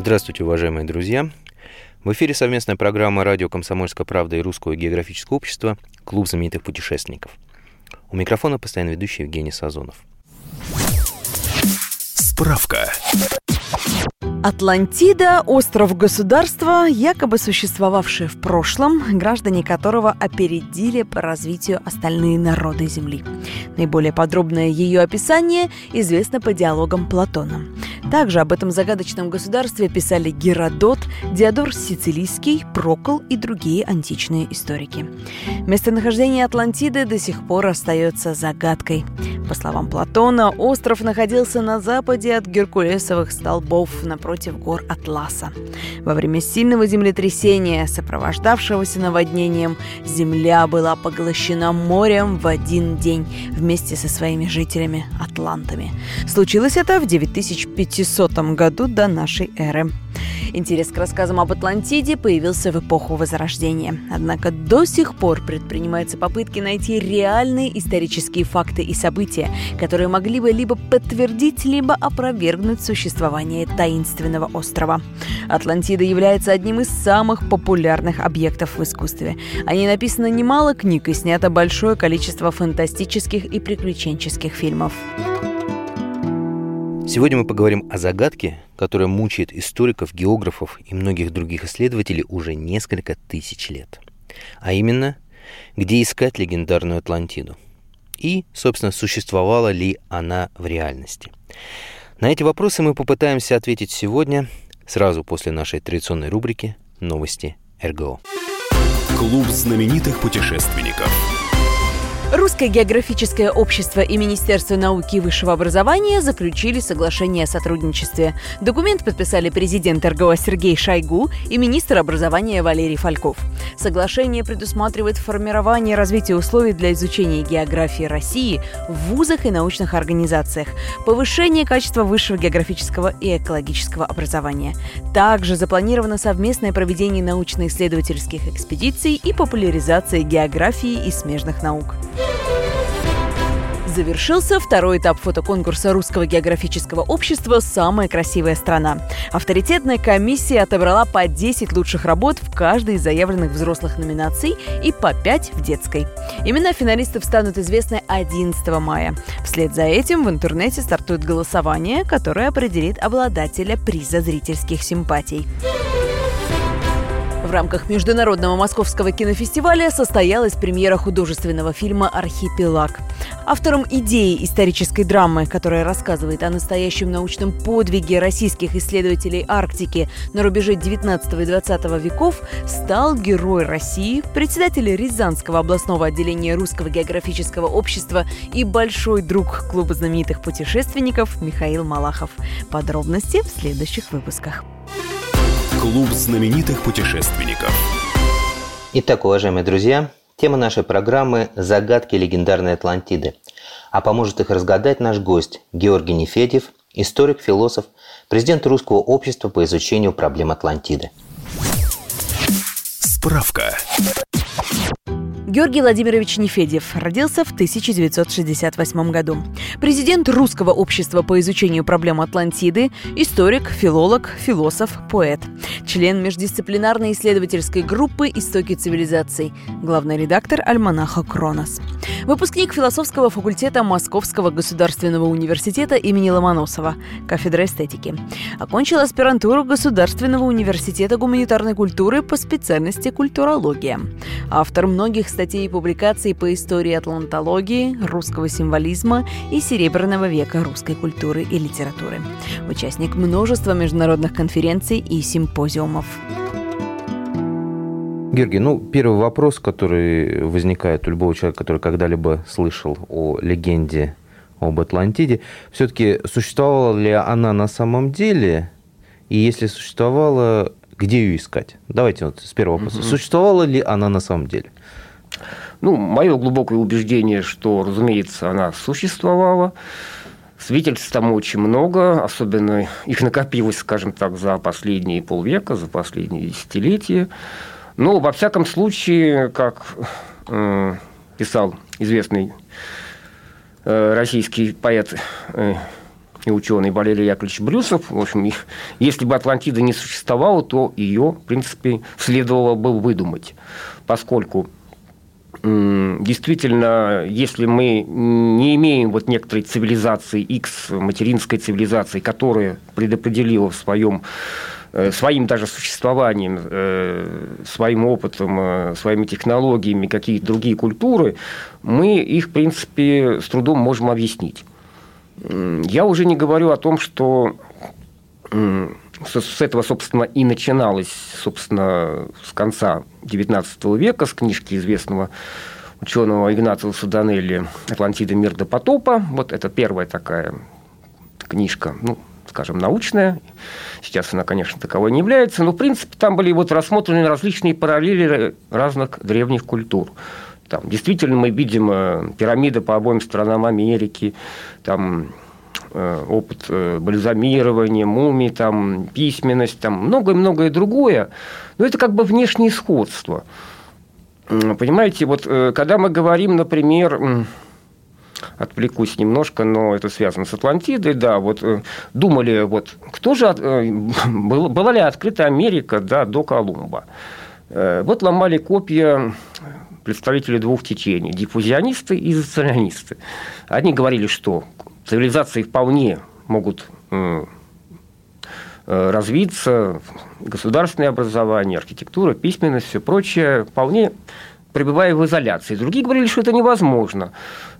Здравствуйте, уважаемые друзья. В эфире совместная программа «Радио Комсомольская правда» и Русского географического общества «Клуб знаменитых путешественников». У микрофона постоянно ведущий Евгений Сазонов. Справка. Атлантида – остров-государства, якобы существовавшее в прошлом, граждане которого опередили по развитию остальные народы Земли. Наиболее подробное ее описание известно по диалогам Платона. Также об этом загадочном государстве писали Геродот, Диодор Сицилийский, Прокол и другие античные историки. Местонахождение Атлантиды до сих пор остается загадкой. По словам Платона, остров находился на западе от Геркулесовых столбов напротив гор Атласа. Во время сильного землетрясения, сопровождавшегося наводнением, земля была поглощена морем в один день вместе со своими жителями – атлантами. Случилось это в 9500 году до нашей эры. Интерес к рассказам об Атлантиде появился в эпоху Возрождения. Однако до сих пор предпринимаются попытки найти реальные исторические факты и события, которые могли бы либо подтвердить, либо опровергнуть существование таинственного острова. Атлантида является одним из самых популярных объектов в искусстве. О ней написано немало книг и снято большое количество фантастических и приключенческих фильмов. Сегодня мы поговорим о загадке, которая мучает историков, географов и многих других исследователей уже несколько тысяч лет. А именно, где искать легендарную Атлантиду? И, собственно, существовала ли она в реальности? На эти вопросы мы попытаемся ответить сегодня, сразу после нашей традиционной рубрики «Новости РГО». Клуб знаменитых путешественников. Русское географическое общество и Министерство науки и высшего образования заключили соглашение о сотрудничестве. Документ подписали президент РГО Сергей Шойгу и министр образования Валерий Фальков. Соглашение предусматривает формирование и развитие условий для изучения географии России в вузах и научных организациях, повышение качества высшего географического и экологического образования. Также запланировано совместное проведение научно-исследовательских экспедиций и популяризация географии и смежных наук. Завершился второй этап фотоконкурса Русского географического общества «Самая красивая страна». Авторитетная комиссия отобрала по 10 лучших работ в каждой из заявленных взрослых номинаций и по 5 в детской. Имена финалистов станут известны 11 мая. Вслед за этим в интернете стартует голосование, которое определит обладателя приза зрительских симпатий. В рамках Международного московского кинофестиваля состоялась премьера художественного фильма «Архипелаг». Автором идеи исторической драмы, которая рассказывает о настоящем научном подвиге российских исследователей Арктики на рубеже 19 и 20 веков, стал герой России, председатель Рязанского областного отделения Русского географического общества и большой друг клуба знаменитых путешественников Михаил Малахов. Подробности в следующих выпусках. Клуб знаменитых путешественников. Итак, уважаемые друзья, тема нашей программы – загадки легендарной Атлантиды. А поможет их разгадать наш гость Георгий Нефедев, историк, философ, президент Русского общества по изучению проблем Атлантиды. Справка. Георгий Владимирович Нефедев родился в 1968 году. Президент Русского общества по изучению проблем Атлантиды, историк, филолог, философ, поэт. Член междисциплинарной исследовательской группы «Истоки цивилизаций», главный редактор альманаха «Кронос». Выпускник философского факультета Московского государственного университета имени Ломоносова, кафедра эстетики. Окончил аспирантуру Государственного университета гуманитарной культуры по специальности культурология. Автор многих статей и публикаций по истории атлантологии, русского символизма и серебряного века русской культуры и литературы. Участник множества международных конференций и симпозиумов. Георгий, ну, первый вопрос, который возникает у любого человека, который когда-либо слышал о легенде об Атлантиде. Все-таки существовала ли она на самом деле? И если существовала, где ее искать? Давайте вот с первого вопроса. Угу. Существовала ли она на самом деле? Ну, мое глубокое убеждение, что, разумеется, она существовала. Свидетельств там очень много, особенно их накопилось, скажем так, за последние полвека, за последние десятилетия. Но, во всяком случае, как э, писал известный э, российский поэт э, и ученый Валерий Яковлевич Брюсов, в общем, если бы Атлантида не существовала, то ее, в принципе, следовало бы выдумать, поскольку действительно, если мы не имеем вот некоторой цивилизации X, материнской цивилизации, которая предопределила в своем э, своим даже существованием, э, своим опытом, э, своими технологиями какие-то другие культуры, мы их, в принципе, с трудом можем объяснить. Я уже не говорю о том, что с этого, собственно, и начиналось, собственно, с конца XIX века, с книжки известного ученого Игнациуса Данелли «Атлантида. Мир до потопа». Вот это первая такая книжка, ну, скажем, научная. Сейчас она, конечно, таковой не является, но, в принципе, там были вот рассмотрены различные параллели разных древних культур. Там, действительно, мы видим э, пирамиды по обоим сторонам Америки, там опыт э, бальзамирования, мумий, там, письменность, там, многое-многое другое. Но это как бы внешнее сходство. Понимаете, вот э, когда мы говорим, например, отвлекусь немножко, но это связано с Атлантидой, да, вот думали, вот кто же, была ли открыта Америка, да, до Колумба. Вот ломали копья представители двух течений, диффузионисты и изоляционисты. Одни говорили, что цивилизации вполне могут э, э, развиться, государственное образование, архитектура, письменность, все прочее, вполне пребывая в изоляции. Другие говорили, что это невозможно,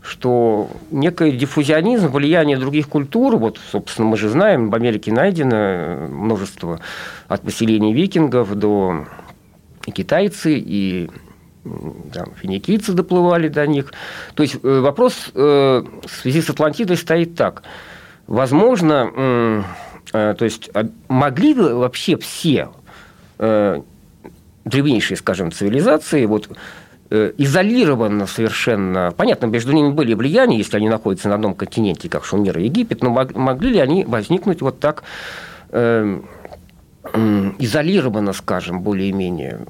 что некий диффузионизм, влияние других культур, вот, собственно, мы же знаем, в Америке найдено множество от поселений викингов до китайцы, и там, финикийцы доплывали до них. То есть э, вопрос э, в связи с Атлантидой стоит так. Возможно, э, то есть а могли бы вообще все древнейшие, скажем, цивилизации вот изолированно совершенно. Понятно, между ними были влияния, если они находятся на одном континенте, как Шумер и Египет, но могли ли они возникнуть вот так изолированно, скажем, более-менее?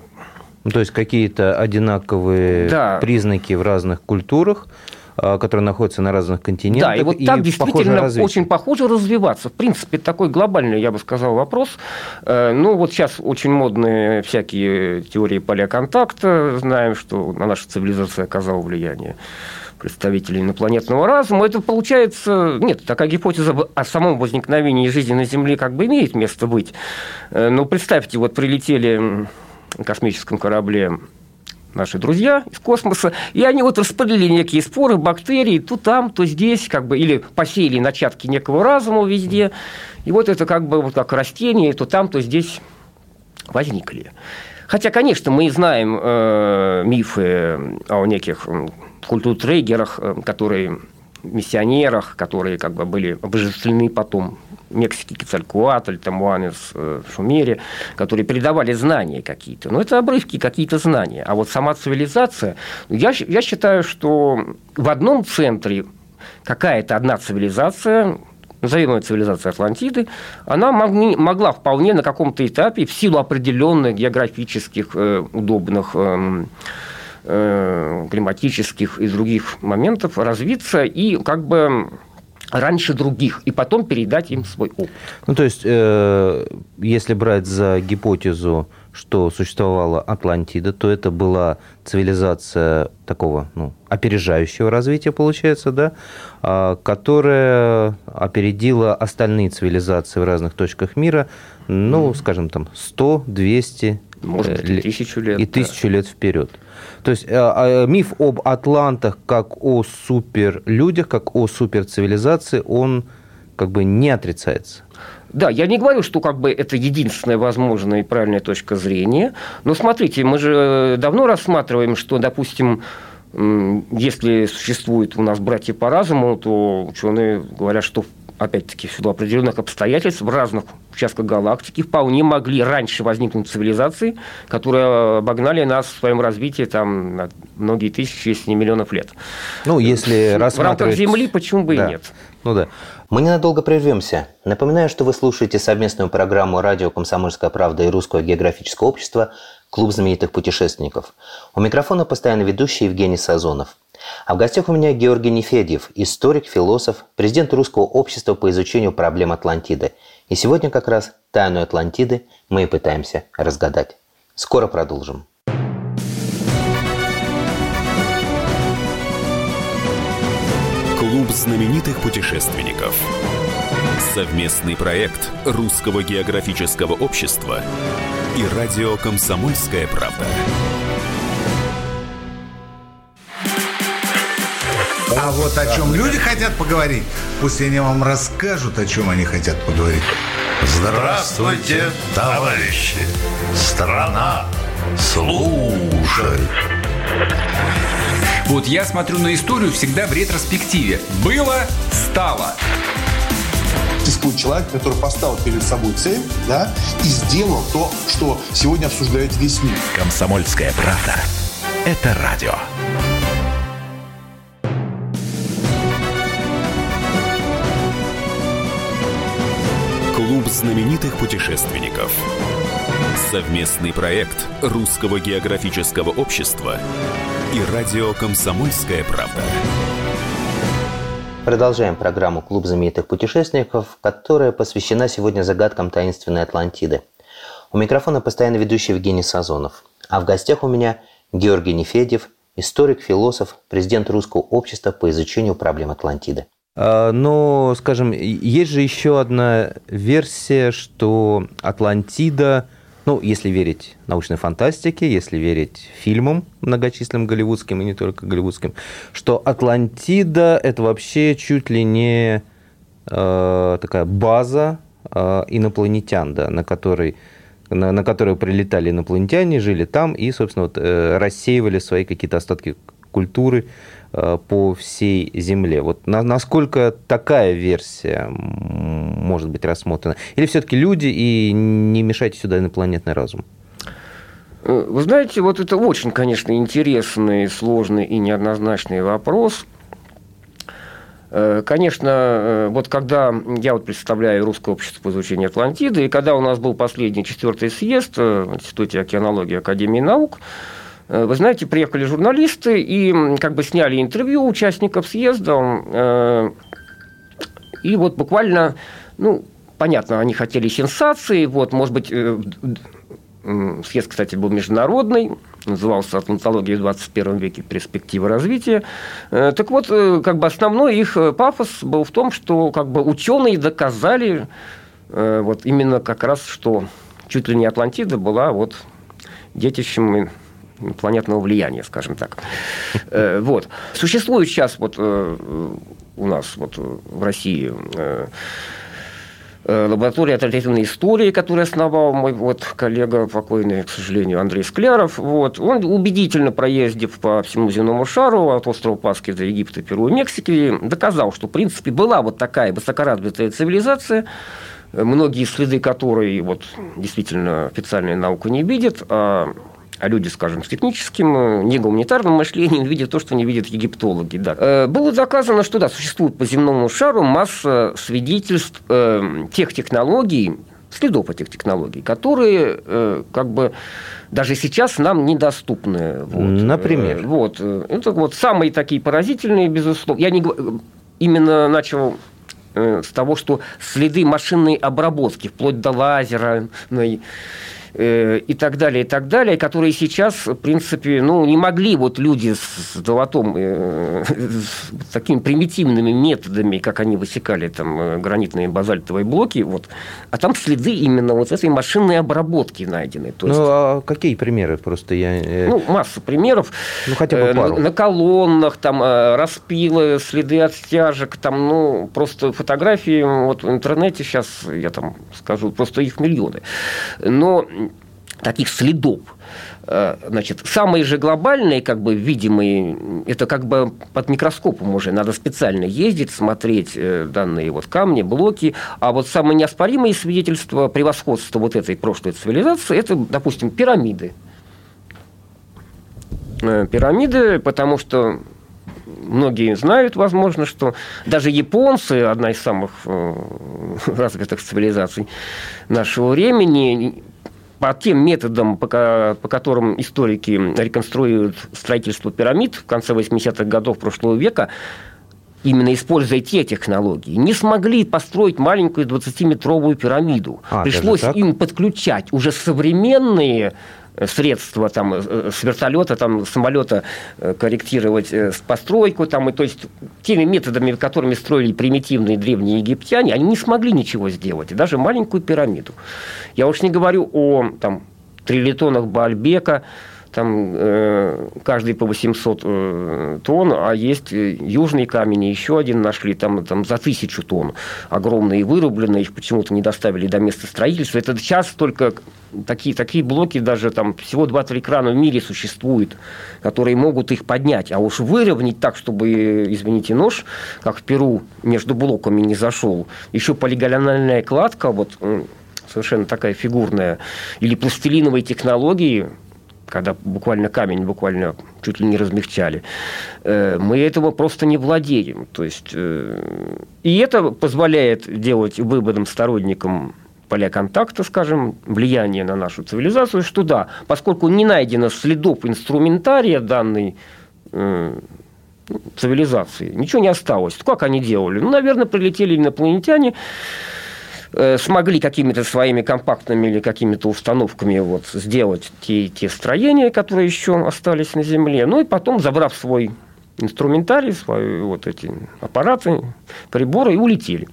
Ну, то есть какие-то одинаковые да. признаки в разных культурах, а, которые находятся на разных континентах. Да, и вот и так действительно очень похоже развиваться. В принципе, такой глобальный, я бы сказал, вопрос. Э, ну, вот сейчас очень модные всякие теории поля контакта. Знаем, что на нашу цивилизацию оказало влияние представителей инопланетного разума, это получается... Нет, такая гипотеза о самом возникновении жизни на Земле как бы имеет место быть. Э, но представьте, вот прилетели космическом корабле наши друзья из космоса, и они вот распылили некие споры, бактерии, то там, то здесь, как бы, или посеяли начатки некого разума везде, и вот это как бы вот как растения, то там, то здесь возникли. Хотя, конечно, мы знаем э, мифы о неких культуртрейгерах, э, которые миссионерах, которые как бы были обожествлены потом Мексики, Кецалькуатль, Тамуанес э, в Шумере, которые передавали знания какие-то. Но это обрывки, какие-то знания. А вот сама цивилизация, я, я считаю, что в одном центре какая-то одна цивилизация, назовем ее цивилизация Атлантиды, она могли, могла вполне на каком-то этапе в силу определенных географических э, удобных э, э, климатических и других моментов развиться и как бы раньше других, и потом передать им свой опыт. Ну, то есть, э, если брать за гипотезу, что существовала Атлантида, то это была цивилизация такого ну, опережающего развития, получается, да, а, которая опередила остальные цивилизации в разных точках мира, ну, скажем, там, 100, 200, может быть, и тысячу лет. И да. тысячу лет вперед. То есть э, миф об атлантах как о суперлюдях, как о суперцивилизации, он как бы не отрицается. Да, я не говорю, что как бы это единственная возможная и правильная точка зрения, но смотрите, мы же давно рассматриваем, что, допустим, если существуют у нас братья по разуму, то ученые говорят, что опять-таки, в силу определенных обстоятельств в разных участках галактики вполне могли раньше возникнуть цивилизации, которые обогнали нас в своем развитии там, на многие тысячи, если не миллионов лет. Ну, если рассматривать... В рамках Земли почему бы да. и нет? Ну да. Мы ненадолго прервемся. Напоминаю, что вы слушаете совместную программу радио «Комсомольская правда» и Русского географического общества «Клуб знаменитых путешественников». У микрофона постоянно ведущий Евгений Сазонов. А в гостях у меня Георгий Нефедьев, историк, философ, президент Русского общества по изучению проблем Атлантиды. И сегодня как раз тайну Атлантиды мы и пытаемся разгадать. Скоро продолжим. Клуб знаменитых путешественников. Совместный проект Русского географического общества и радио «Комсомольская правда». А вот о чем люди хотят поговорить, пусть они вам расскажут, о чем они хотят поговорить. Здравствуйте, товарищи! Страна слушает! Вот я смотрю на историю всегда в ретроспективе. Было, стало. Существует человек, который поставил перед собой цель, да, и сделал то, что сегодня обсуждает весь мир. Комсомольская правда. Это радио. Клуб знаменитых путешественников. Совместный проект Русского географического общества и радио «Комсомольская правда». Продолжаем программу «Клуб знаменитых путешественников», которая посвящена сегодня загадкам таинственной Атлантиды. У микрофона постоянно ведущий Евгений Сазонов. А в гостях у меня Георгий Нефедьев, историк, философ, президент Русского общества по изучению проблем Атлантиды. А, но, скажем, есть же еще одна версия, что Атлантида, ну, если верить научной фантастике, если верить фильмам многочисленным голливудским и не только голливудским, что Атлантида – это вообще чуть ли не э, такая база э, инопланетян, да, на которой на, на которую прилетали инопланетяне, жили там и, собственно, вот, э, рассеивали свои какие-то остатки культуры, по всей Земле. Вот на, насколько такая версия может быть рассмотрена? Или все-таки люди и не мешайте сюда инопланетный разум? Э, вы знаете, вот это очень, конечно, интересный, сложный и неоднозначный вопрос. Э, конечно, вот когда я вот представляю Русское общество по изучению Атлантиды, и когда у нас был последний четвертый съезд в Институте океанологии Академии наук, Э, вы знаете, приехали журналисты и как бы сняли интервью участников съезда. Э, и вот буквально, ну, понятно, они хотели сенсации. Вот, может быть, э, съезд, кстати, был международный, назывался «Атлантология в 21 веке. Перспективы развития». Так вот, как бы основной их пафос был в том, что как бы ученые доказали вот именно как раз, что чуть ли не Атлантида была вот детищем планетного влияния, скажем так. Э, вот. Существует сейчас вот э, у нас вот в России э, лаборатория альтернативной истории, которую основал мой вот коллега покойный, к сожалению, Андрей Скляров. Вот. Он убедительно проездив по всему земному шару от острова Пасхи до Египта, Перу и Мексики, доказал, что, в принципе, была вот такая высокоразвитая цивилизация, многие следы которой вот, действительно официальная наука не видит, а а люди, скажем, с техническим, э, не гуманитарным мышлением видят то, что не видят египтологи. Да. Э, было доказано, что да, существует по земному шару масса свидетельств э, тех технологий, следов этих технологий, которые как бы даже сейчас нам недоступны. Вот. Например? Вот. Это вот самые такие поразительные, безусловно. Я не именно начал с того, что следы машинной обработки, вплоть до лазерной Э, и так далее, и так далее, которые сейчас, в принципе, ну, не могли вот люди с золотом, э, с такими примитивными методами, как они высекали там э, гранитные базальтовые блоки, вот, а там следы именно вот этой машинной обработки найдены. То есть, ну, а какие примеры? Просто я... Ну, масса примеров. Ну, хотя бы пару. На, на колоннах, там, распилы, следы от стяжек, там, ну, просто фотографии вот в интернете сейчас, я там скажу, просто их миллионы. Но таких следов. Э, значит, самые же глобальные, как бы видимые, это как бы под микроскопом уже надо специально ездить, смотреть э, данные вот камни, блоки. А вот самые неоспоримые свидетельства превосходства вот этой прошлой цивилизации, это, допустим, пирамиды. Э, пирамиды, потому что многие знают, возможно, что даже японцы, одна из самых развитых цивилизаций нашего времени, по тем методам, по, по которым историки реконструируют строительство пирамид в конце 80-х годов прошлого века, именно используя те технологии, не смогли построить маленькую 20-метровую пирамиду. А, Пришлось им подключать уже современные средства там, э, с вертолета, там, самолета э, корректировать э, постройку. Там, и, то есть теми методами, которыми строили примитивные древние египтяне, они не смогли ничего сделать, даже маленькую пирамиду. Я уж не говорю о там, трилитонах Баальбека, там э, каждый по 800 э, тонн, а есть э, южный камень, еще один нашли, там, там за тысячу тонн. Огромные вырубленные, их почему-то не доставили до места строительства. Это сейчас только такие, такие блоки, даже там всего 2-3 крана в мире существуют, которые могут их поднять. А уж выровнять так, чтобы, извините, нож, как в Перу, между блоками не зашел. Еще полигональная кладка, вот совершенно такая фигурная, или пластилиновые технологии, когда буквально камень буквально чуть ли не размягчали. Э, мы этого просто не владеем. То есть, э, и это позволяет делать выводам сторонникам поля контакта, скажем, влияние на нашу цивилизацию, что да, поскольку не найдено следов инструментария данной э, цивилизации, ничего не осталось. Как они делали? Ну, наверное, прилетели инопланетяне, смогли какими-то своими компактными или какими-то установками вот сделать те, те строения, которые еще остались на Земле. Ну и потом, забрав свой инструментарий, свои вот эти аппараты, приборы, и улетели.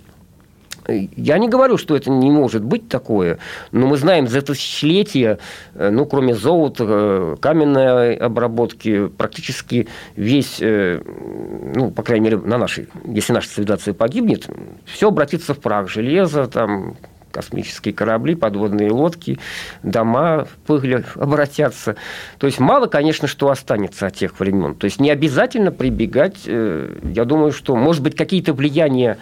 Я не говорю, что это не может быть такое, но мы знаем за тысячелетия, э, ну, кроме золота, э, каменной обработки, практически весь, э, ну, по крайней мере, на нашей, если наша цивилизация погибнет, все обратится в прах. Железо, там, космические корабли, подводные лодки, дома в пыль обратятся. То есть мало, конечно, что останется от тех времен. То есть не обязательно прибегать. Я думаю, что, может быть, какие-то влияния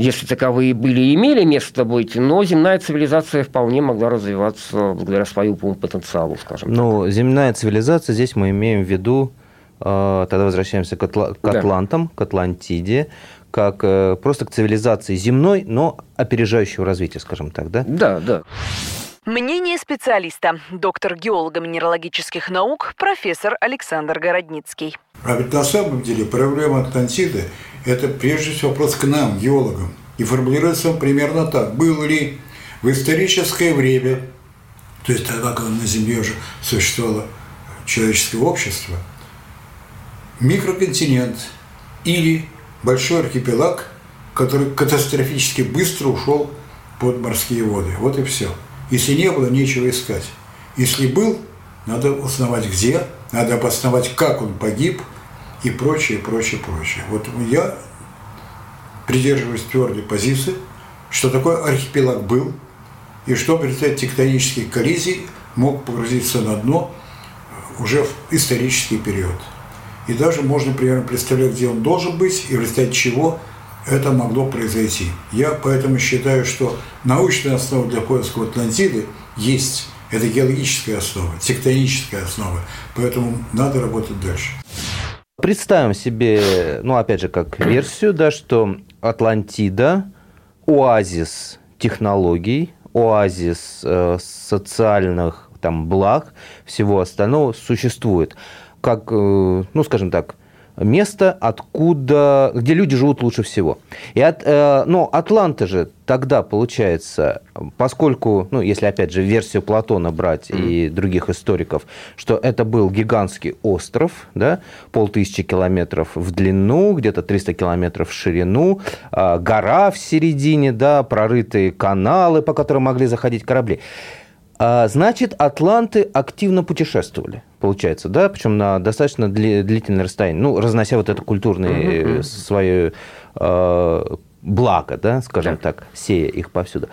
если таковые были и имели место быть, но земная цивилизация вполне могла развиваться благодаря своему потенциалу, скажем Ну, земная цивилизация, здесь мы имеем в виду, э, тогда возвращаемся к, Атла- к Атлантам, да. к Атлантиде, как э, просто к цивилизации земной, но опережающего развития, скажем так, да? Да, да. Мнение специалиста, доктор геолого-минералогических наук, профессор Александр Городницкий. А ведь на самом деле проблема Атлантиды – это прежде всего вопрос к нам, геологам. И формулируется он примерно так. Было ли в историческое время, то есть тогда, когда на Земле уже существовало человеческое общество, микроконтинент или большой архипелаг, который катастрофически быстро ушел под морские воды. Вот и все. Если не было, нечего искать. Если был, надо узнавать где, надо обосновать, как он погиб и прочее, прочее, прочее. Вот я придерживаюсь твердой позиции, что такой архипелаг был, и что в результате тектонических коллизий мог погрузиться на дно уже в исторический период. И даже можно примерно представлять, где он должен быть, и в результате чего это могло произойти. Я поэтому считаю, что научная основа для поиска Атлантиды есть. Это геологическая основа, тектоническая основа. Поэтому надо работать дальше. Представим себе, ну, опять же, как версию, да, что Атлантида – оазис технологий, оазис э, социальных там, благ, всего остального существует. Как, э, ну, скажем так, место, откуда, где люди живут лучше всего. И от, э, но Атланта же тогда получается, поскольку, ну, если опять же версию Платона брать mm-hmm. и других историков, что это был гигантский остров, да, полтысячи километров в длину, где-то 300 километров в ширину, э, гора в середине, да, прорытые каналы, по которым могли заходить корабли. А, значит, атланты активно путешествовали, получается, да, причем на достаточно длительное расстояние, ну, разнося вот это культурные uh-huh. свои э, благо, да, скажем да. так, сея их повсюду.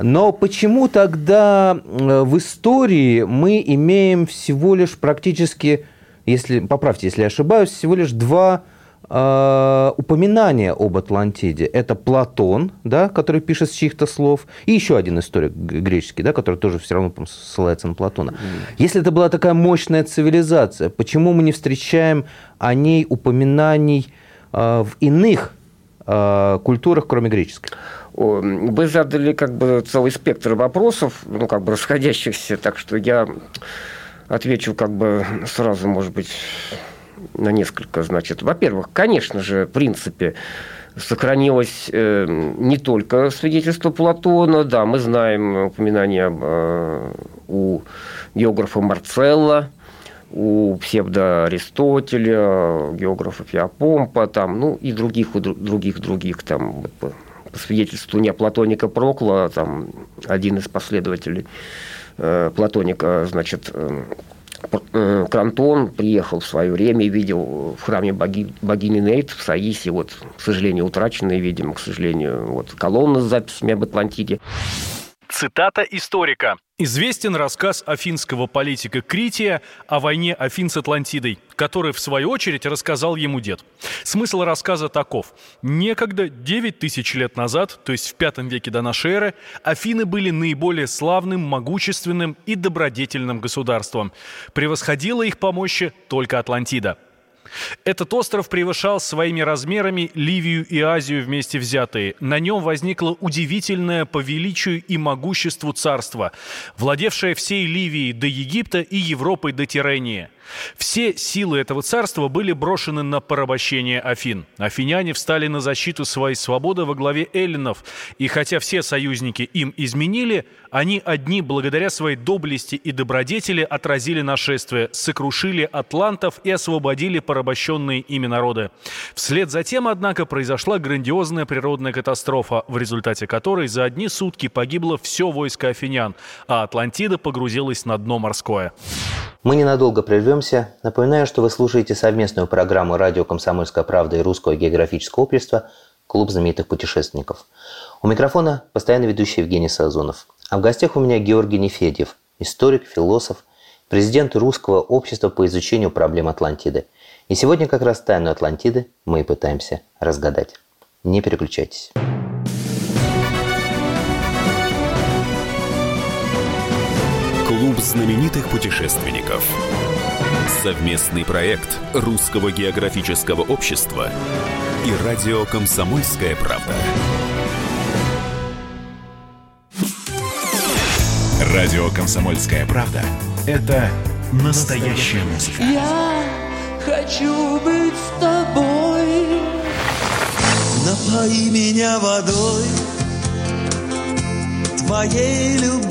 Но почему тогда э, в истории мы имеем всего лишь практически, если поправьте, если я ошибаюсь, всего лишь два э, упоминания об Атлантиде? Это Платон, да, который пишет с чьих-то слов, и еще один историк греческий, да, который тоже все равно ссылается на Платона. Если это была такая мощная цивилизация, почему мы не встречаем о ней упоминаний э, в иных э, культурах, кроме греческой? Вы задали как бы целый спектр вопросов, ну, как бы расходящихся, так что я отвечу как бы сразу, может быть, на несколько, значит. Во-первых, конечно же, в принципе, сохранилось э, не только свидетельство Платона, да, мы знаем упоминания э, у географа Марцелла, у псевдоаристотеля, географа Феопомпа, там, ну и других, у других, других, там, по свидетельству неоплатоника Прокла, там один из последователей э, Платоника, значит, э, Крантон приехал в свое время и видел в храме боги, богини Нейт в Саисе, вот, к сожалению, утраченные, видимо, к сожалению, вот, колонна с записями об Атлантиде. Цитата историка. Известен рассказ афинского политика Крития о войне Афин с Атлантидой, который, в свою очередь, рассказал ему дед. Смысл рассказа таков. Некогда, 9 тысяч лет назад, то есть в пятом веке до нашей эры, Афины были наиболее славным, могущественным и добродетельным государством. Превосходила их по мощи только Атлантида – этот остров превышал своими размерами Ливию и Азию вместе взятые. На нем возникло удивительное по величию и могуществу царство, владевшее всей Ливией до Египта и Европой до Тирения – все силы этого царства были брошены на порабощение Афин. Афиняне встали на защиту своей свободы во главе эллинов, и хотя все союзники им изменили, они одни, благодаря своей доблести и добродетели, отразили нашествие, сокрушили атлантов и освободили порабощенные ими народы. Вслед за тем, однако, произошла грандиозная природная катастрофа, в результате которой за одни сутки погибло все войско афинян, а Атлантида погрузилась на дно морское. Мы ненадолго прервемся. Напоминаю, что вы слушаете совместную программу «Радио Комсомольская правда» и Русского географического общества «Клуб знаменитых путешественников». У микрофона постоянно ведущий Евгений Сазонов. А в гостях у меня Георгий Нефедьев, историк, философ, президент Русского общества по изучению проблем Атлантиды. И сегодня как раз тайну Атлантиды мы и пытаемся разгадать. Не переключайтесь. Клуб знаменитых путешественников. Совместный проект Русского географического общества и радио «Комсомольская правда». Радио «Комсомольская правда» — это настоящая музыка. Я хочу быть с тобой. Напои меня водой твоей любви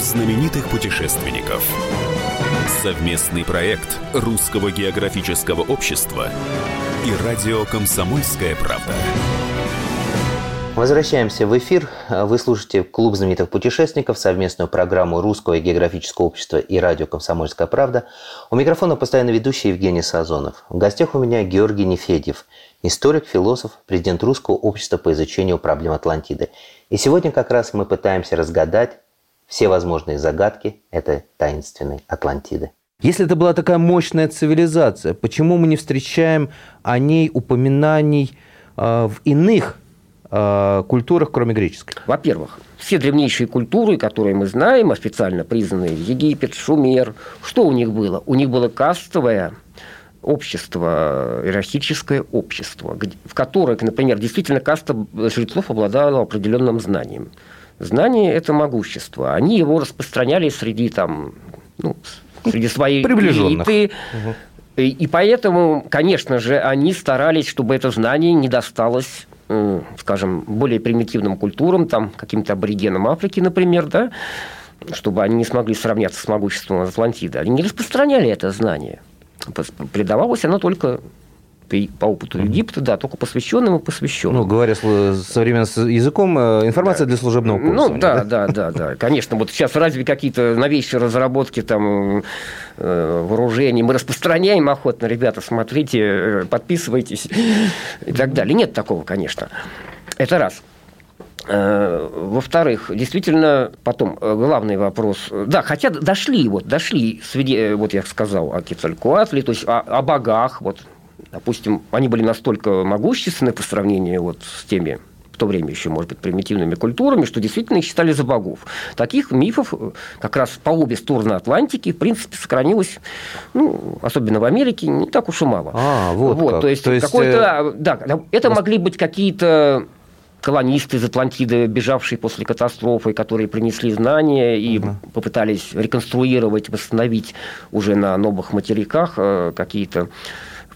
Знаменитых путешественников. Совместный проект Русского географического общества и радио «Комсомольская правда». Возвращаемся в эфир. Вы слушаете «Клуб знаменитых путешественников», совместную программу Русского географического общества и радио «Комсомольская правда». У микрофона постоянно ведущий Евгений Сазонов. В гостях у меня Георгий Нефедьев, историк, философ, президент Русского общества по изучению проблем Атлантиды. И сегодня как раз мы пытаемся разгадать все возможные загадки этой таинственной Атлантиды. Если это была такая мощная цивилизация, почему мы не встречаем о ней упоминаний э, в иных э, культурах, кроме греческой? Во-первых, все древнейшие культуры, которые мы знаем, официально признанные, Египет, Шумер, что у них было? У них было кастовое общество, иерархическое общество, в которое, например, действительно каста жрецов обладала определенным знанием. Знание – это могущество. Они его распространяли среди, там, ну, среди своей элиты. Угу. И, и поэтому, конечно же, они старались, чтобы это знание не досталось э, скажем, более примитивным культурам, там, каким-то аборигенам Африки, например, да, чтобы они не смогли сравняться с могуществом Атлантиды. Они не распространяли это знание. Предавалось оно только по опыту Египта, да, только посвященным и посвященным. Ну, говоря современным языком, э, информация да. для служебного пользования. Ну, да, да, да, да, конечно. Вот сейчас разве какие-то новейшие разработки там э, вооружений мы распространяем охотно, ребята, смотрите, э, подписывайтесь и так далее. Нет такого, конечно. Это раз. Во-вторых, действительно, потом главный вопрос. Да, хотя дошли, вот, дошли, вот я сказал о Кецалькуатле, то есть о, о богах, вот допустим, они были настолько могущественны по сравнению вот с теми в то время еще, может быть, примитивными культурами, что действительно их считали за богов. Таких мифов э, как раз по обе стороны Атлантики, в принципе, сохранилось, ну, особенно в Америке, не так уж и мало. А, вот, вот как. То есть, то есть какой-то... Э... Да, это могли быть какие-то колонисты из Атлантиды, бежавшие после катастрофы, которые принесли знания и угу. попытались реконструировать, восстановить уже на новых материках э, какие-то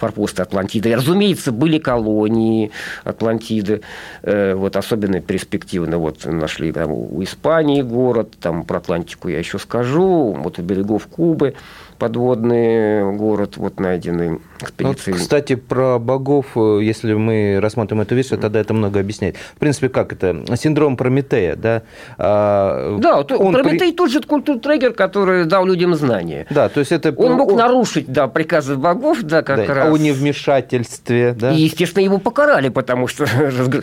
форпосты Атлантиды. И, разумеется, были колонии Атлантиды, э, вот особенно перспективно. Вот нашли там, у Испании город, там про Атлантику я еще скажу, вот у берегов Кубы подводный город вот найденный экспедицией. Вот, кстати, про богов, э, если мы рассмотрим эту версию, тогда это много объясняет. В принципе, как это? Синдром Прометея, да? А, да, он Прометей при... тот же культур-трегер, который дал людям знания. Да, то есть это... Он мог он... нарушить, да, приказы богов, да, как да, раз. О невмешательстве, да? И, естественно, его покарали, потому что, да.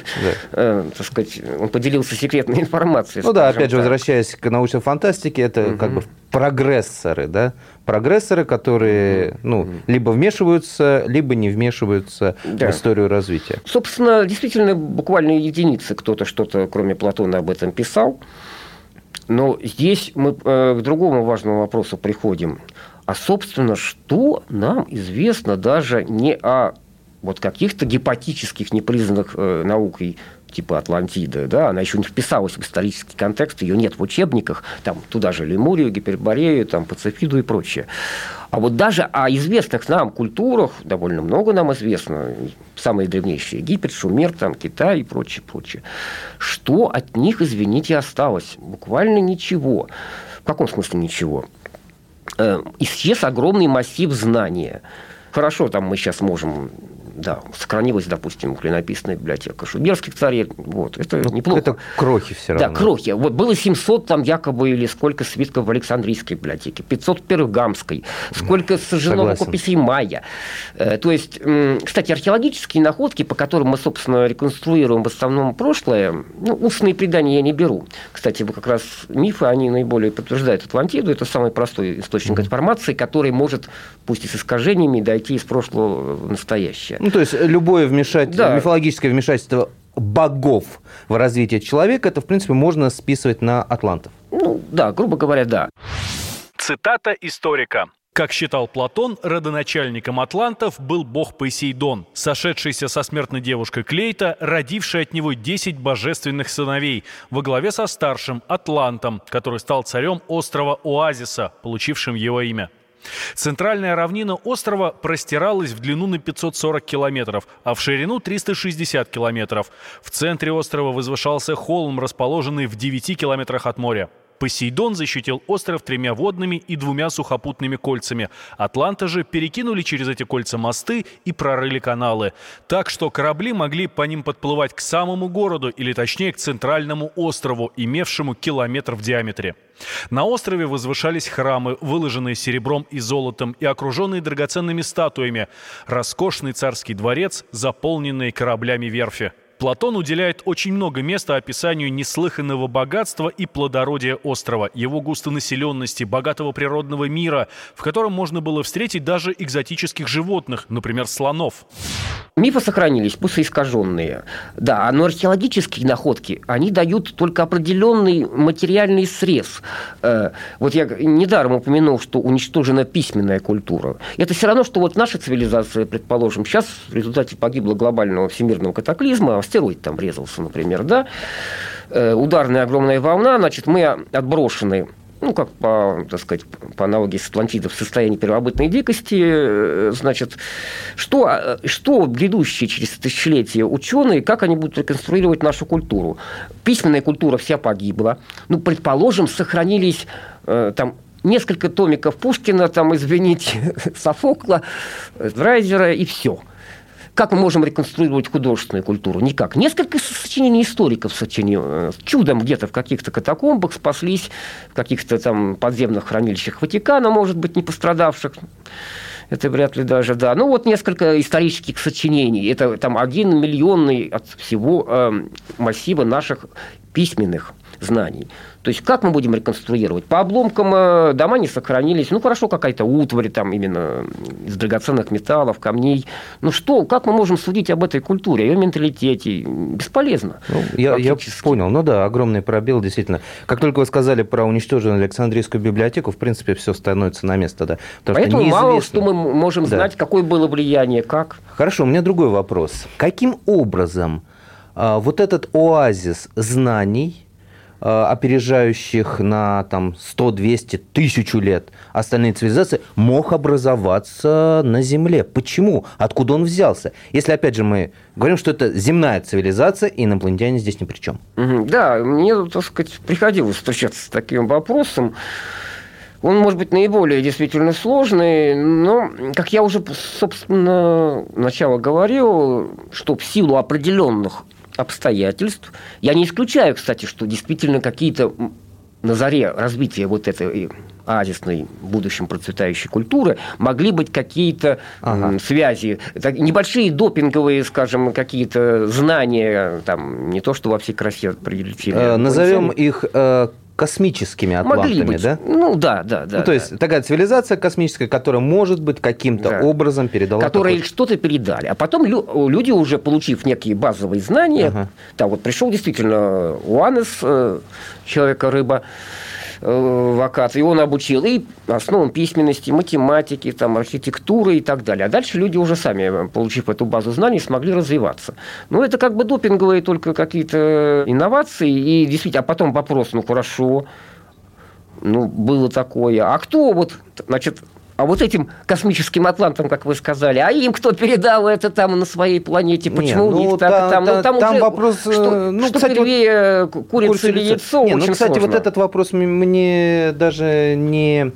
э, так сказать, он поделился секретной информацией. Ну да, опять же, возвращаясь к научной фантастике, это угу. как бы прогрессоры, да? Прогрессоры, которые, ну, либо вмешиваются вмешиваются, либо не вмешиваются да. в историю развития. Собственно, действительно, буквально единицы кто-то что-то, кроме Платона, об этом писал. Но здесь мы э, к другому важному вопросу приходим. А, собственно, что нам известно даже не о вот каких-то гипотетических, непризнанных э, наукой типа Атлантиды, да, она еще не вписалась в исторический контекст, ее нет в учебниках, там туда же Лемурию, Гиперборею, там Пацифиду и прочее. А вот даже о известных нам культурах довольно много нам известно, самые древнейшие Египет, Шумер, там, Китай и прочее, прочее. Что от них, извините, осталось? Буквально ничего. В каком смысле ничего? Э, исчез огромный массив знания. Хорошо, там мы сейчас можем да, сохранилась, допустим, клинописная библиотека шуберских царей. Вот, это ну, неплохо. Это крохи все равно. Да, крохи. Вот было 700 там якобы или сколько свитков в Александрийской библиотеке, 500 в Пергамской, сколько сожжено рукописей Майя. Э, то есть, кстати, археологические находки, по которым мы, собственно, реконструируем в основном прошлое, ну, устные предания я не беру. Кстати, вы как раз мифы, они наиболее подтверждают Атлантиду. Это самый простой источник информации, который может, пусть и с искажениями, дойти из прошлого в настоящее. Ну, то есть любое вмешательство, да. мифологическое вмешательство богов в развитие человека, это, в принципе, можно списывать на атлантов. Ну, да, грубо говоря, да. Цитата историка. Как считал Платон, родоначальником атлантов был бог Посейдон, сошедшийся со смертной девушкой Клейта, родивший от него 10 божественных сыновей, во главе со старшим Атлантом, который стал царем острова Оазиса, получившим его имя. Центральная равнина острова простиралась в длину на 540 километров, а в ширину 360 километров. В центре острова возвышался холм, расположенный в 9 километрах от моря. Посейдон защитил остров тремя водными и двумя сухопутными кольцами. Атланта же перекинули через эти кольца мосты и прорыли каналы. Так что корабли могли по ним подплывать к самому городу, или точнее к центральному острову, имевшему километр в диаметре. На острове возвышались храмы, выложенные серебром и золотом и окруженные драгоценными статуями. Роскошный царский дворец, заполненный кораблями верфи. Платон уделяет очень много места описанию неслыханного богатства и плодородия острова, его густонаселенности, богатого природного мира, в котором можно было встретить даже экзотических животных, например, слонов. Мифы сохранились, пусть и искаженные. Да, но археологические находки, они дают только определенный материальный срез. Э, вот я недаром упомянул, что уничтожена письменная культура. Это все равно, что вот наша цивилизация, предположим, сейчас в результате погибла глобального всемирного катаклизма, астероид там врезался, например, да, э, ударная огромная волна, значит, мы отброшены ну, как по, так сказать, по аналогии с Атлантидой в состоянии первобытной дикости, э, значит, что, э, что грядущие через тысячелетия ученые, как они будут реконструировать нашу культуру? Письменная культура вся погибла. Ну, предположим, сохранились там несколько томиков Пушкина, там, извините, Софокла, Драйзера и все – как мы можем реконструировать художественную культуру? Никак. Несколько сочинений историков сочинил. Чудом где-то в каких-то катакомбах спаслись, в каких-то там подземных хранилищах Ватикана, может быть, не пострадавших. Это вряд ли даже, да. Ну, вот несколько исторических сочинений. Это там один миллионный от всего э, массива наших письменных знаний. То есть как мы будем реконструировать? По обломкам э, дома не сохранились. Ну, хорошо, какая-то утварь там именно из драгоценных металлов, камней. Ну что, как мы можем судить об этой культуре, о ее менталитете? Бесполезно. Ну, я, я понял. Ну да, огромный пробел, действительно. Как только вы сказали про уничтоженную Александрийскую библиотеку, в принципе, все становится на место. Да. Потому Поэтому что мало что мы можем да. знать, какое было влияние, как. Хорошо, у меня другой вопрос. Каким образом а, вот этот оазис знаний опережающих на там, 100, 200, тысячу лет остальные цивилизации, мог образоваться на Земле. Почему? Откуда он взялся? Если, опять же, мы говорим, что это земная цивилизация, и инопланетяне здесь ни при чем. Да, мне, так сказать, приходилось встречаться с таким вопросом. Он, может быть, наиболее действительно сложный, но, как я уже, собственно, начало говорил, что в силу определенных обстоятельств. Я не исключаю, кстати, что действительно какие-то на заре развития вот этой оазисной, в будущем процветающей культуры, могли быть какие-то ага. связи, небольшие допинговые, скажем, какие-то знания, там, не то, что во всей красе прилетели. Э, назовем их э, космическими атлантами, Могли быть. да? Ну да, да, да. Ну, то есть такая цивилизация космическая, которая может быть каким-то да. образом передала. Которые такой... что-то передали. А потом люди уже получив некие базовые знания, ага. там вот пришел действительно Уанес, э, человека-рыба, Э, вокат, и он обучил и основам письменности, математики, там, архитектуры и так далее. А дальше люди уже сами, получив эту базу знаний, смогли развиваться. Ну, это как бы допинговые только какие-то инновации, и действительно, а потом вопрос, ну, хорошо, ну, было такое. А кто вот, значит, а вот этим космическим атлантам, как вы сказали, а им кто передал это там на своей планете? Почему не, ну, у них так? Там, там, ну, там, там уже, вопрос... Что, э, ну, что кстати, первее, вот, курица или яйцо? Не, ну, кстати, сложно. вот этот вопрос мне даже не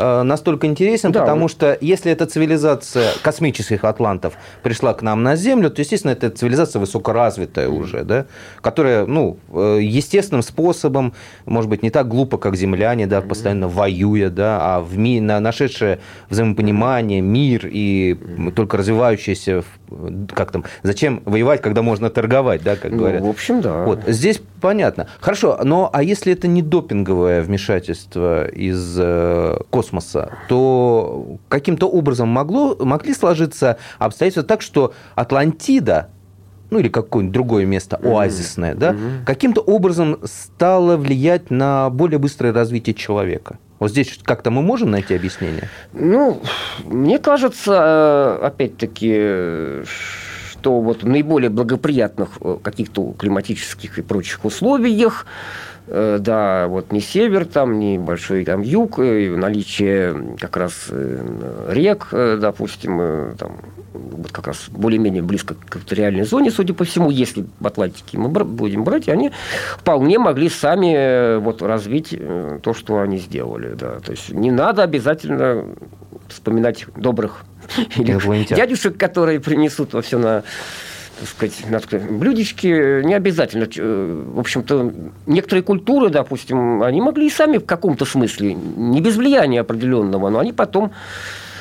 Э, настолько интересен, да, потому что если эта цивилизация космических атлантов пришла к нам на Землю, то, естественно, это цивилизация высокоразвитая уже, да, которая, ну, э, естественным способом, может быть, не так глупо, как земляне, да, постоянно воюя, да, а в ми, нашедшее взаимопонимание, мир и только развивающаяся, как там, зачем воевать, когда можно торговать, да, как ну, говорят. в общем, да. Вот, здесь понятно. Хорошо, но а если это не допинговое вмешательство из э, космоса, космоса, то каким-то образом могло, могли сложиться обстоятельства так, что Атлантида, ну или какое-нибудь другое место, оазисное, mm-hmm. да, mm-hmm. каким-то образом стало влиять на более быстрое развитие человека. Вот здесь как-то мы можем найти объяснение? Ну, мне кажется, э, опять-таки, что вот в наиболее благоприятных э, каких-то климатических и прочих условиях да, вот не север там, не большой там юг, и наличие как раз э, рек, э, допустим, там, вот как раз более-менее близко к экваториальной зоне, судя по всему, если в Атлантике мы будем брать, они вполне могли сами вот развить то, что они сделали. Да. То есть не надо обязательно вспоминать добрых дядюшек, которые принесут во все на так сказать, надо сказать, блюдечки не обязательно. Э, в общем-то, некоторые культуры, допустим, они могли и сами в каком-то смысле, не без влияния определенного, но они потом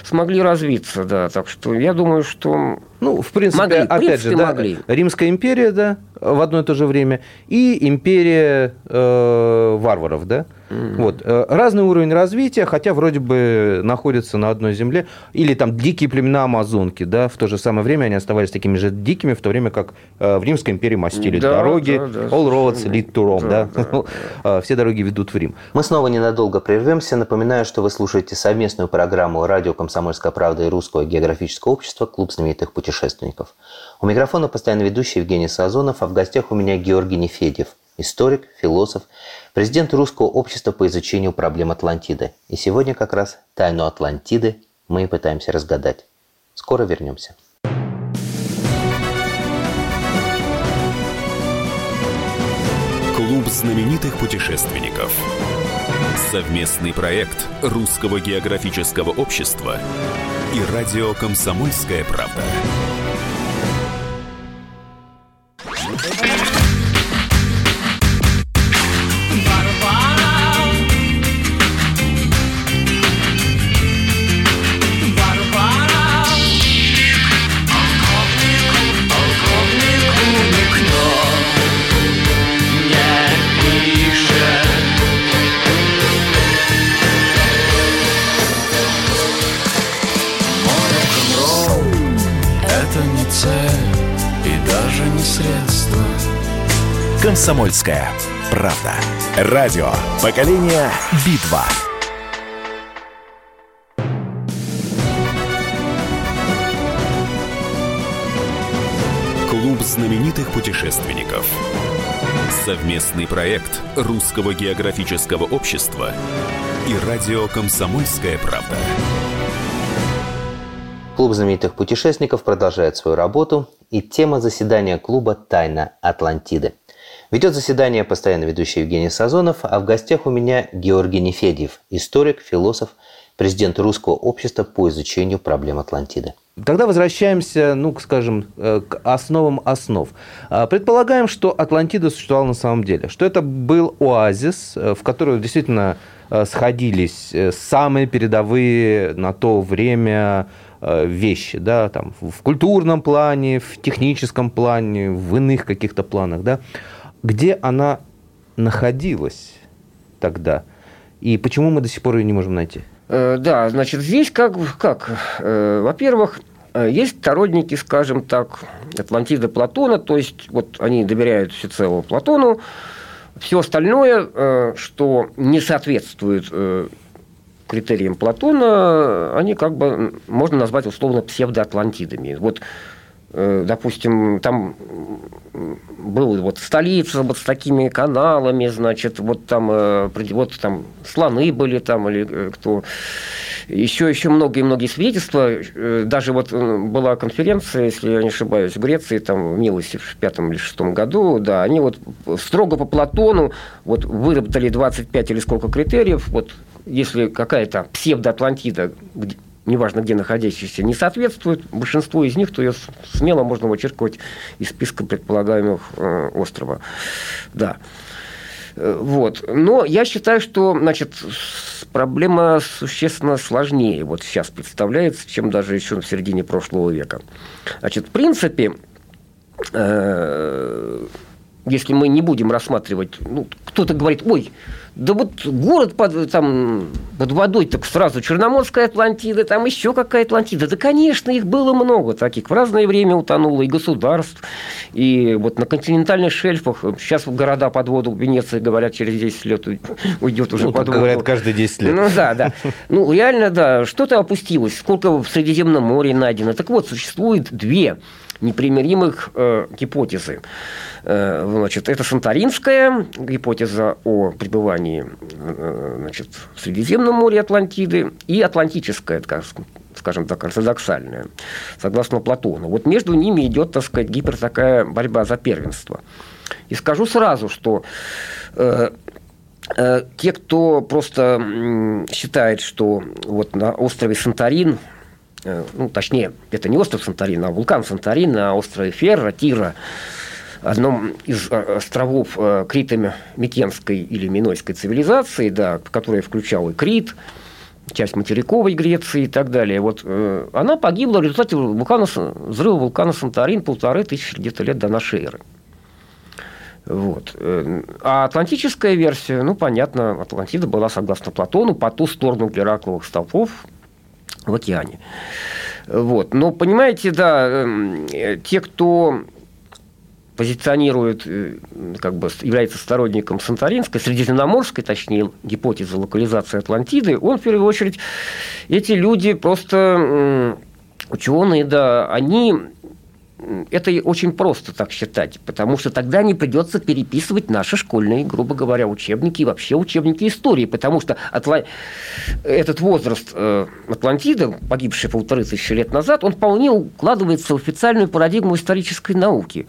смогли развиться, да. Так что я думаю, что ну, в принципе, могли, опять принципе, же, да, могли. Римская империя, да, в одно и то же время, и империя э, варваров, да. Mm-hmm. Вот. Э, разный уровень развития, хотя вроде бы находятся на одной земле. Или там дикие племена Амазонки, да, в то же самое время они оставались такими же дикими, в то время как э, в Римской империи мастили да, дороги. Да, да, All roads lead to Rome, да. да. да, да. Все дороги ведут в Рим. Мы снова ненадолго прервемся. Напоминаю, что вы слушаете совместную программу «Радио Комсомольская правда» и Русского географического общества «Клуб знаменитых путешественников». У микрофона постоянно ведущий Евгений Сазонов, а в гостях у меня Георгий Нефедев, историк, философ, президент Русского общества по изучению проблем Атлантиды. И сегодня как раз тайну Атлантиды мы пытаемся разгадать. Скоро вернемся. Клуб знаменитых путешественников. Совместный проект Русского географического общества и радио «Комсомольская правда». Комсомольская правда. Радио поколения Битва. Клуб знаменитых путешественников. Совместный проект Русского географического общества и радио «Комсомольская правда». Клуб знаменитых путешественников продолжает свою работу, и тема заседания клуба «Тайна Атлантиды». Ведет заседание постоянно ведущий Евгений Сазонов, а в гостях у меня Георгий Нефедьев, историк, философ, президент Русского общества по изучению проблем Атлантиды. Тогда возвращаемся, ну, скажем, э, к основам основ. А, Предполагаем, что Атлантида существовала на самом деле, что это был оазис, э, в который действительно э, сходились самые передовые на то время вещи, да, там, в культурном плане, в техническом плане, в иных каких-то планах, да, где она находилась тогда, и почему мы до сих пор ее не можем найти? Э, Да, значит, здесь как, как э, во-первых, э, есть сторонники, скажем так, Атлантиды Платона, то есть вот они доверяют всецело Платону, все остальное, что не соответствует критериям Платона, они как бы можно назвать условно псевдоатлантидами. Вот допустим, там м, была вот столица вот с такими каналами, значит, вот там, э, вот там слоны были там, или э, кто, еще, еще многие-многие свидетельства, Э, даже вот э, была конференция, если я не ошибаюсь, в Греции, там, в Милосе в пятом или шестом году, да, они вот строго по Платону вот выработали 25 или сколько критериев, вот если какая-то псевдоатлантида, неважно где находящаяся, не соответствует большинству из них, то ее смело можно вычеркивать из списка предполагаемых э, острова. Да. Э, Вот. Но я считаю, что значит, проблема существенно сложнее вот сейчас представляется, чем даже еще в середине прошлого века. Значит, в принципе, э, если мы не будем рассматривать, ну, кто-то говорит, ой, да вот город под, там, под водой, так сразу Черноморская Атлантида, там еще какая Атлантида. Да, конечно, их было много таких. В разное время утонуло и государств, и вот на континентальных шельфах. Сейчас города под воду Венеции, говорят, через 10 лет уй- уйдет уже Ну, под воду. говорят, каждые 10 лет. Ну да, да. Ну реально, да, что-то опустилось. Сколько в Средиземном море найдено. Так вот, существует две непримиримых э, гипотезы. Э, значит, это санторинская гипотеза о пребывании э, значит, в Средиземном море Атлантиды и атлантическая, так ск- скажем так, ортодоксальная, согласно Платону. Вот между ними идет, так сказать, гипер такая борьба за первенство. И скажу сразу, что э, э, те, кто просто считает, что вот на острове Санторин, ну, точнее, это не остров Санторин, а вулкан Санторин на острове Ферра, Тира, одном из э, островов э, Крито-Микенской или Минойской цивилизации, да, которая включала и Крит, часть материковой Греции и так далее. Вот э, она погибла в результате вулкана, взрыва вулкана Санторин полторы тысячи где-то лет до нашей эры. Вот. Э, А атлантическая версия, ну, понятно, Атлантида была, согласно Платону, по ту сторону Геракловых столпов в океане. Вот. Но, понимаете, да, эм, те, кто позиционирует, э, как бы является сторонником Санторинской, Средиземноморской, точнее, гипотезы локализации Атлантиды, он, в первую очередь, эти люди просто ученые, да, они это очень просто так считать, потому что тогда не придется переписывать наши школьные, грубо говоря, учебники и вообще учебники истории, потому что Атла... этот возраст э, Атлантиды, погибший полторы тысячи лет назад, он вполне укладывается в официальную парадигму исторической науки.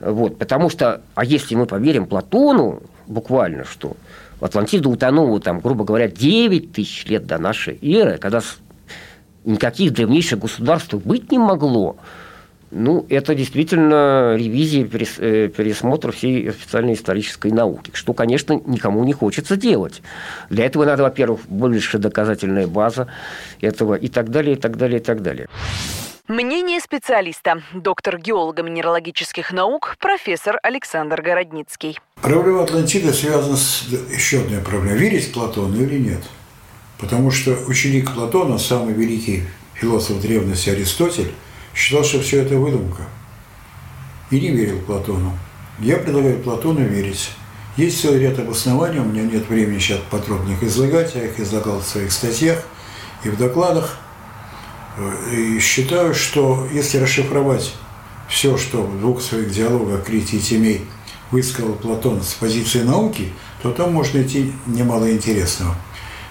Вот, потому что, а если мы поверим Платону, буквально, что Атлантида утонула, там, грубо говоря, 9 тысяч лет до нашей эры, когда никаких древнейших государств быть не могло, ну, это действительно ревизия, э, пересмотр всей официальной исторической науки, что, конечно, никому не хочется делать. Для этого надо, во-первых, больше доказательная база этого и так далее, и так далее, и так далее. Мнение специалиста, доктор геолого-минералогических наук, профессор Александр Городницкий. Проблема Атлантиды связана с еще одной проблемой. Верить Платону или нет? Потому что ученик Платона, самый великий философ древности Аристотель, считал, что все это выдумка. И не верил Платону. Я предлагаю Платону верить. Есть целый ряд обоснований, у меня нет времени сейчас подробно их излагать, я их излагал в своих статьях и в докладах. И считаю, что если расшифровать все, что в двух своих диалогах Крите и Тимей высказал Платон с позиции науки, то там можно найти немало интересного.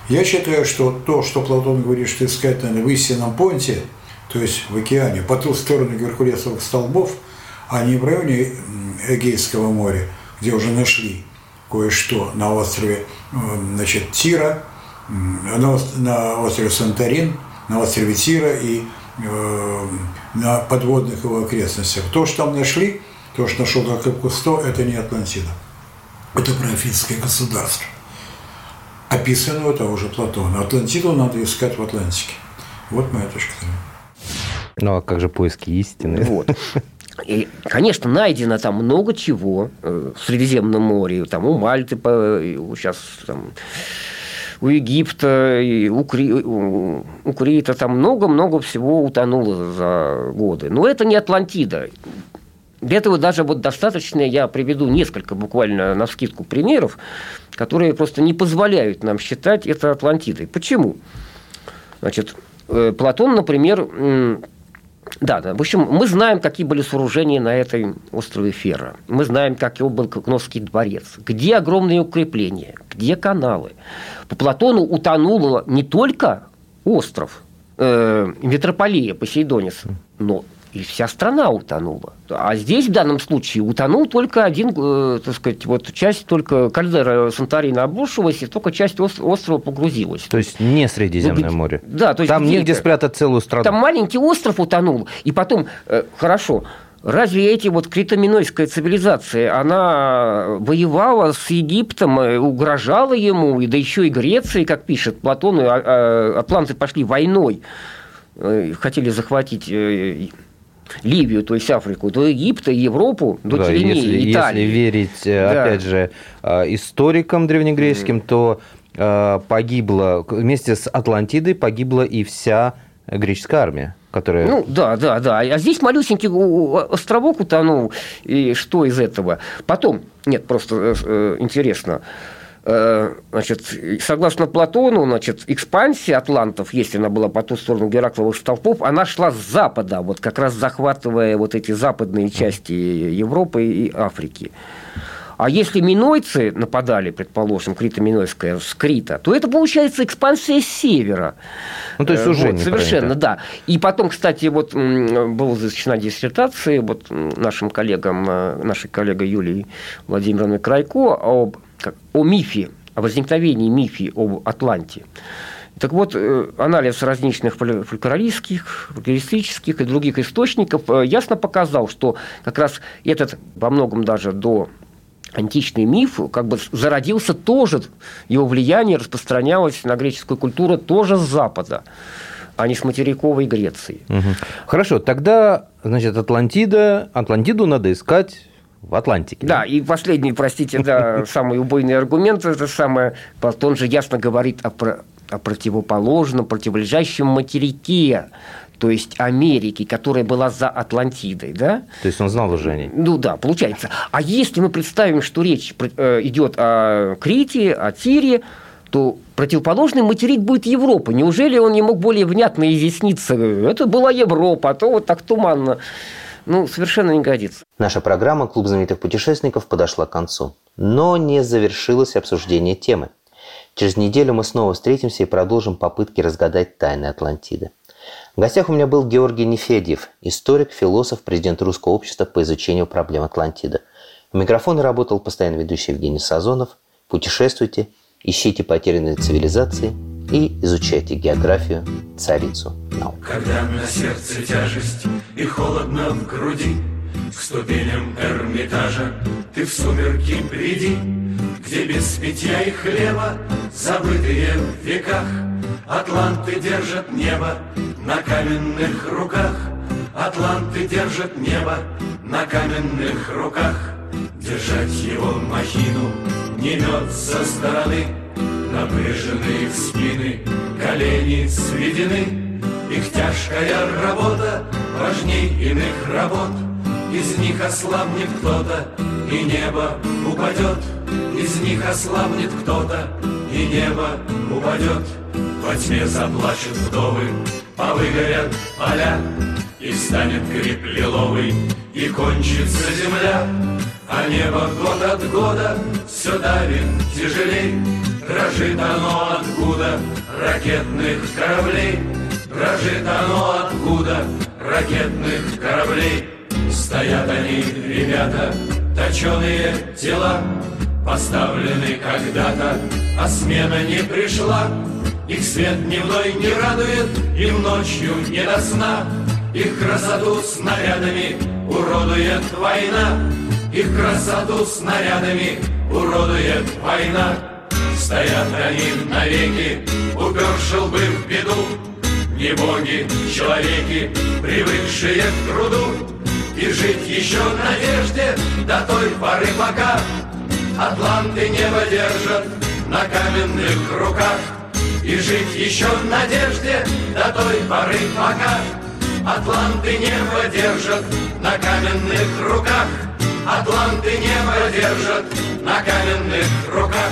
Я считаю, что то, что Платон говорит, что искать надо в истинном понте – то есть в океане, по ту сторону Геркулесовых столбов, а не в районе Эгейского моря, где уже нашли кое-что на острове значит, Тира, на, острове Санторин, на острове Тира и э, на подводных его окрестностях. То, что там нашли, то, что нашел Жак Кусто, это не Атлантида. Это праафинское государство, описанного того же Платона. Атлантиду надо искать в Атлантике. Вот моя точка зрения. Ну, а как же поиски истины? Вот. И, конечно, найдено там много чего э, в Средиземном море, там у Мальты, сейчас там, у Египта, и у, Кри, у, Крита, там много-много всего утонуло за годы. Но это не Атлантида. Для этого даже вот достаточно, я приведу несколько буквально на скидку примеров, которые просто не позволяют нам считать это Атлантидой. Почему? Значит, э, Платон, например, да, да. В общем, мы знаем, какие были сооружения на этой острове Фера. Мы знаем, какой был Кокновский дворец. Где огромные укрепления, где каналы. По Платону утонуло не только остров, э, метрополия Посейдонис, но и вся страна утонула. А здесь в данном случае утонул только один, э, так сказать, вот часть только кальдера Санторина обрушилась, и только часть острова погрузилась. То есть не Средиземное ну, море. Да, то есть там негде спрятать целую страну. Там маленький остров утонул, и потом, э, хорошо, Разве эти вот критоминойская цивилизация, она воевала с Египтом, э, угрожала ему, и да еще и Греции, как пишет Платон, а, а, атланты пошли войной, э, хотели захватить Ливию, то есть Африку, до Египта, Европу, до да, Тюрении, если, Италии. Если верить, э, да. опять же, э, историкам древнегреческим, mm. то э, погибла, вместе с Атлантидой погибла и вся греческая армия. Которая... Ну, да, да, да. А здесь малюсенький островок утонул, и что из этого? Потом, нет, просто интересно, Э, значит, согласно Платону, значит, экспансия атлантов, если она была по ту сторону Геракловых столпов, она шла с запада, вот как раз захватывая вот эти западные части Европы и Африки. А если минойцы нападали, предположим, Крита-Минойская с Крита, то это получается экспансия с севера. Ну, то есть э, уже вот, Совершенно, да. И потом, кстати, вот была защищена диссертация вот нашим коллегам, э, нашей коллегой Юлией Владимировной Крайко об как, о мифе, о возникновении мифе об Атланте. Так вот, э, анализ различных фольклористских, фольклористических и других источников э, ясно показал, что как раз этот во многом даже до античный миф как бы зародился тоже, его влияние распространялось на греческую культуру тоже с Запада а не с материковой Греции. Угу. Хорошо, тогда, значит, Атлантида, Атлантиду надо искать в Атлантике. Да, да, и последний, простите, да, самый убойный аргумент, это самое, Платон же ясно говорит о, о противоположном, противолежащем материке, то есть Америки, которая была за Атлантидой, да? То есть он знал уже о ней. Ну да, получается. А если мы представим, что речь э, идет о Крите, о Тире, то противоположный материк будет Европа. Неужели он не мог более внятно изъясниться? Это была Европа, а то вот так туманно ну, совершенно не годится. Наша программа «Клуб знаменитых путешественников» подошла к концу. Но не завершилось обсуждение темы. Через неделю мы снова встретимся и продолжим попытки разгадать тайны Атлантиды. В гостях у меня был Георгий Нефедьев, историк, философ, президент Русского общества по изучению проблем Атлантиды. У микрофона работал постоянно ведущий Евгений Сазонов. Путешествуйте, ищите потерянные цивилизации и изучайте географию, царицу наук. Когда на сердце тяжесть и холодно в груди, К ступеням Эрмитажа ты в сумерки приди, Где без питья и хлеба, забытые в веках, Атланты держат небо на каменных руках, Атланты держат небо на каменных руках, Держать его махину не мед со стороны, Напряжены спины, колени сведены, Их тяжкая работа важней иных работ. Из них ослабнет кто-то, и небо упадет. Из них ослабнет кто-то, и небо упадет. Во тьме заплачут вдовы, повыгорят поля, И станет гриб лиловый, и кончится земля. А небо год от года все давит тяжелей, Дрожит оно откуда ракетных кораблей, Дрожит оно откуда ракетных кораблей. Стоят они, ребята, точеные тела, Поставлены когда-то, а смена не пришла. Их свет дневной не радует, им ночью не до сна. Их красоту снарядами уродует война. Их красоту снарядами уродует война. Стоят они навеки, уперши лбы в беду, Не боги, человеки, привыкшие к труду, И жить еще в надежде до той поры, пока. Атланты небо держат на каменных руках, И жить еще в надежде до той поры, пока. Атланты небо держат на каменных руках, Атланты небо держат на каменных руках.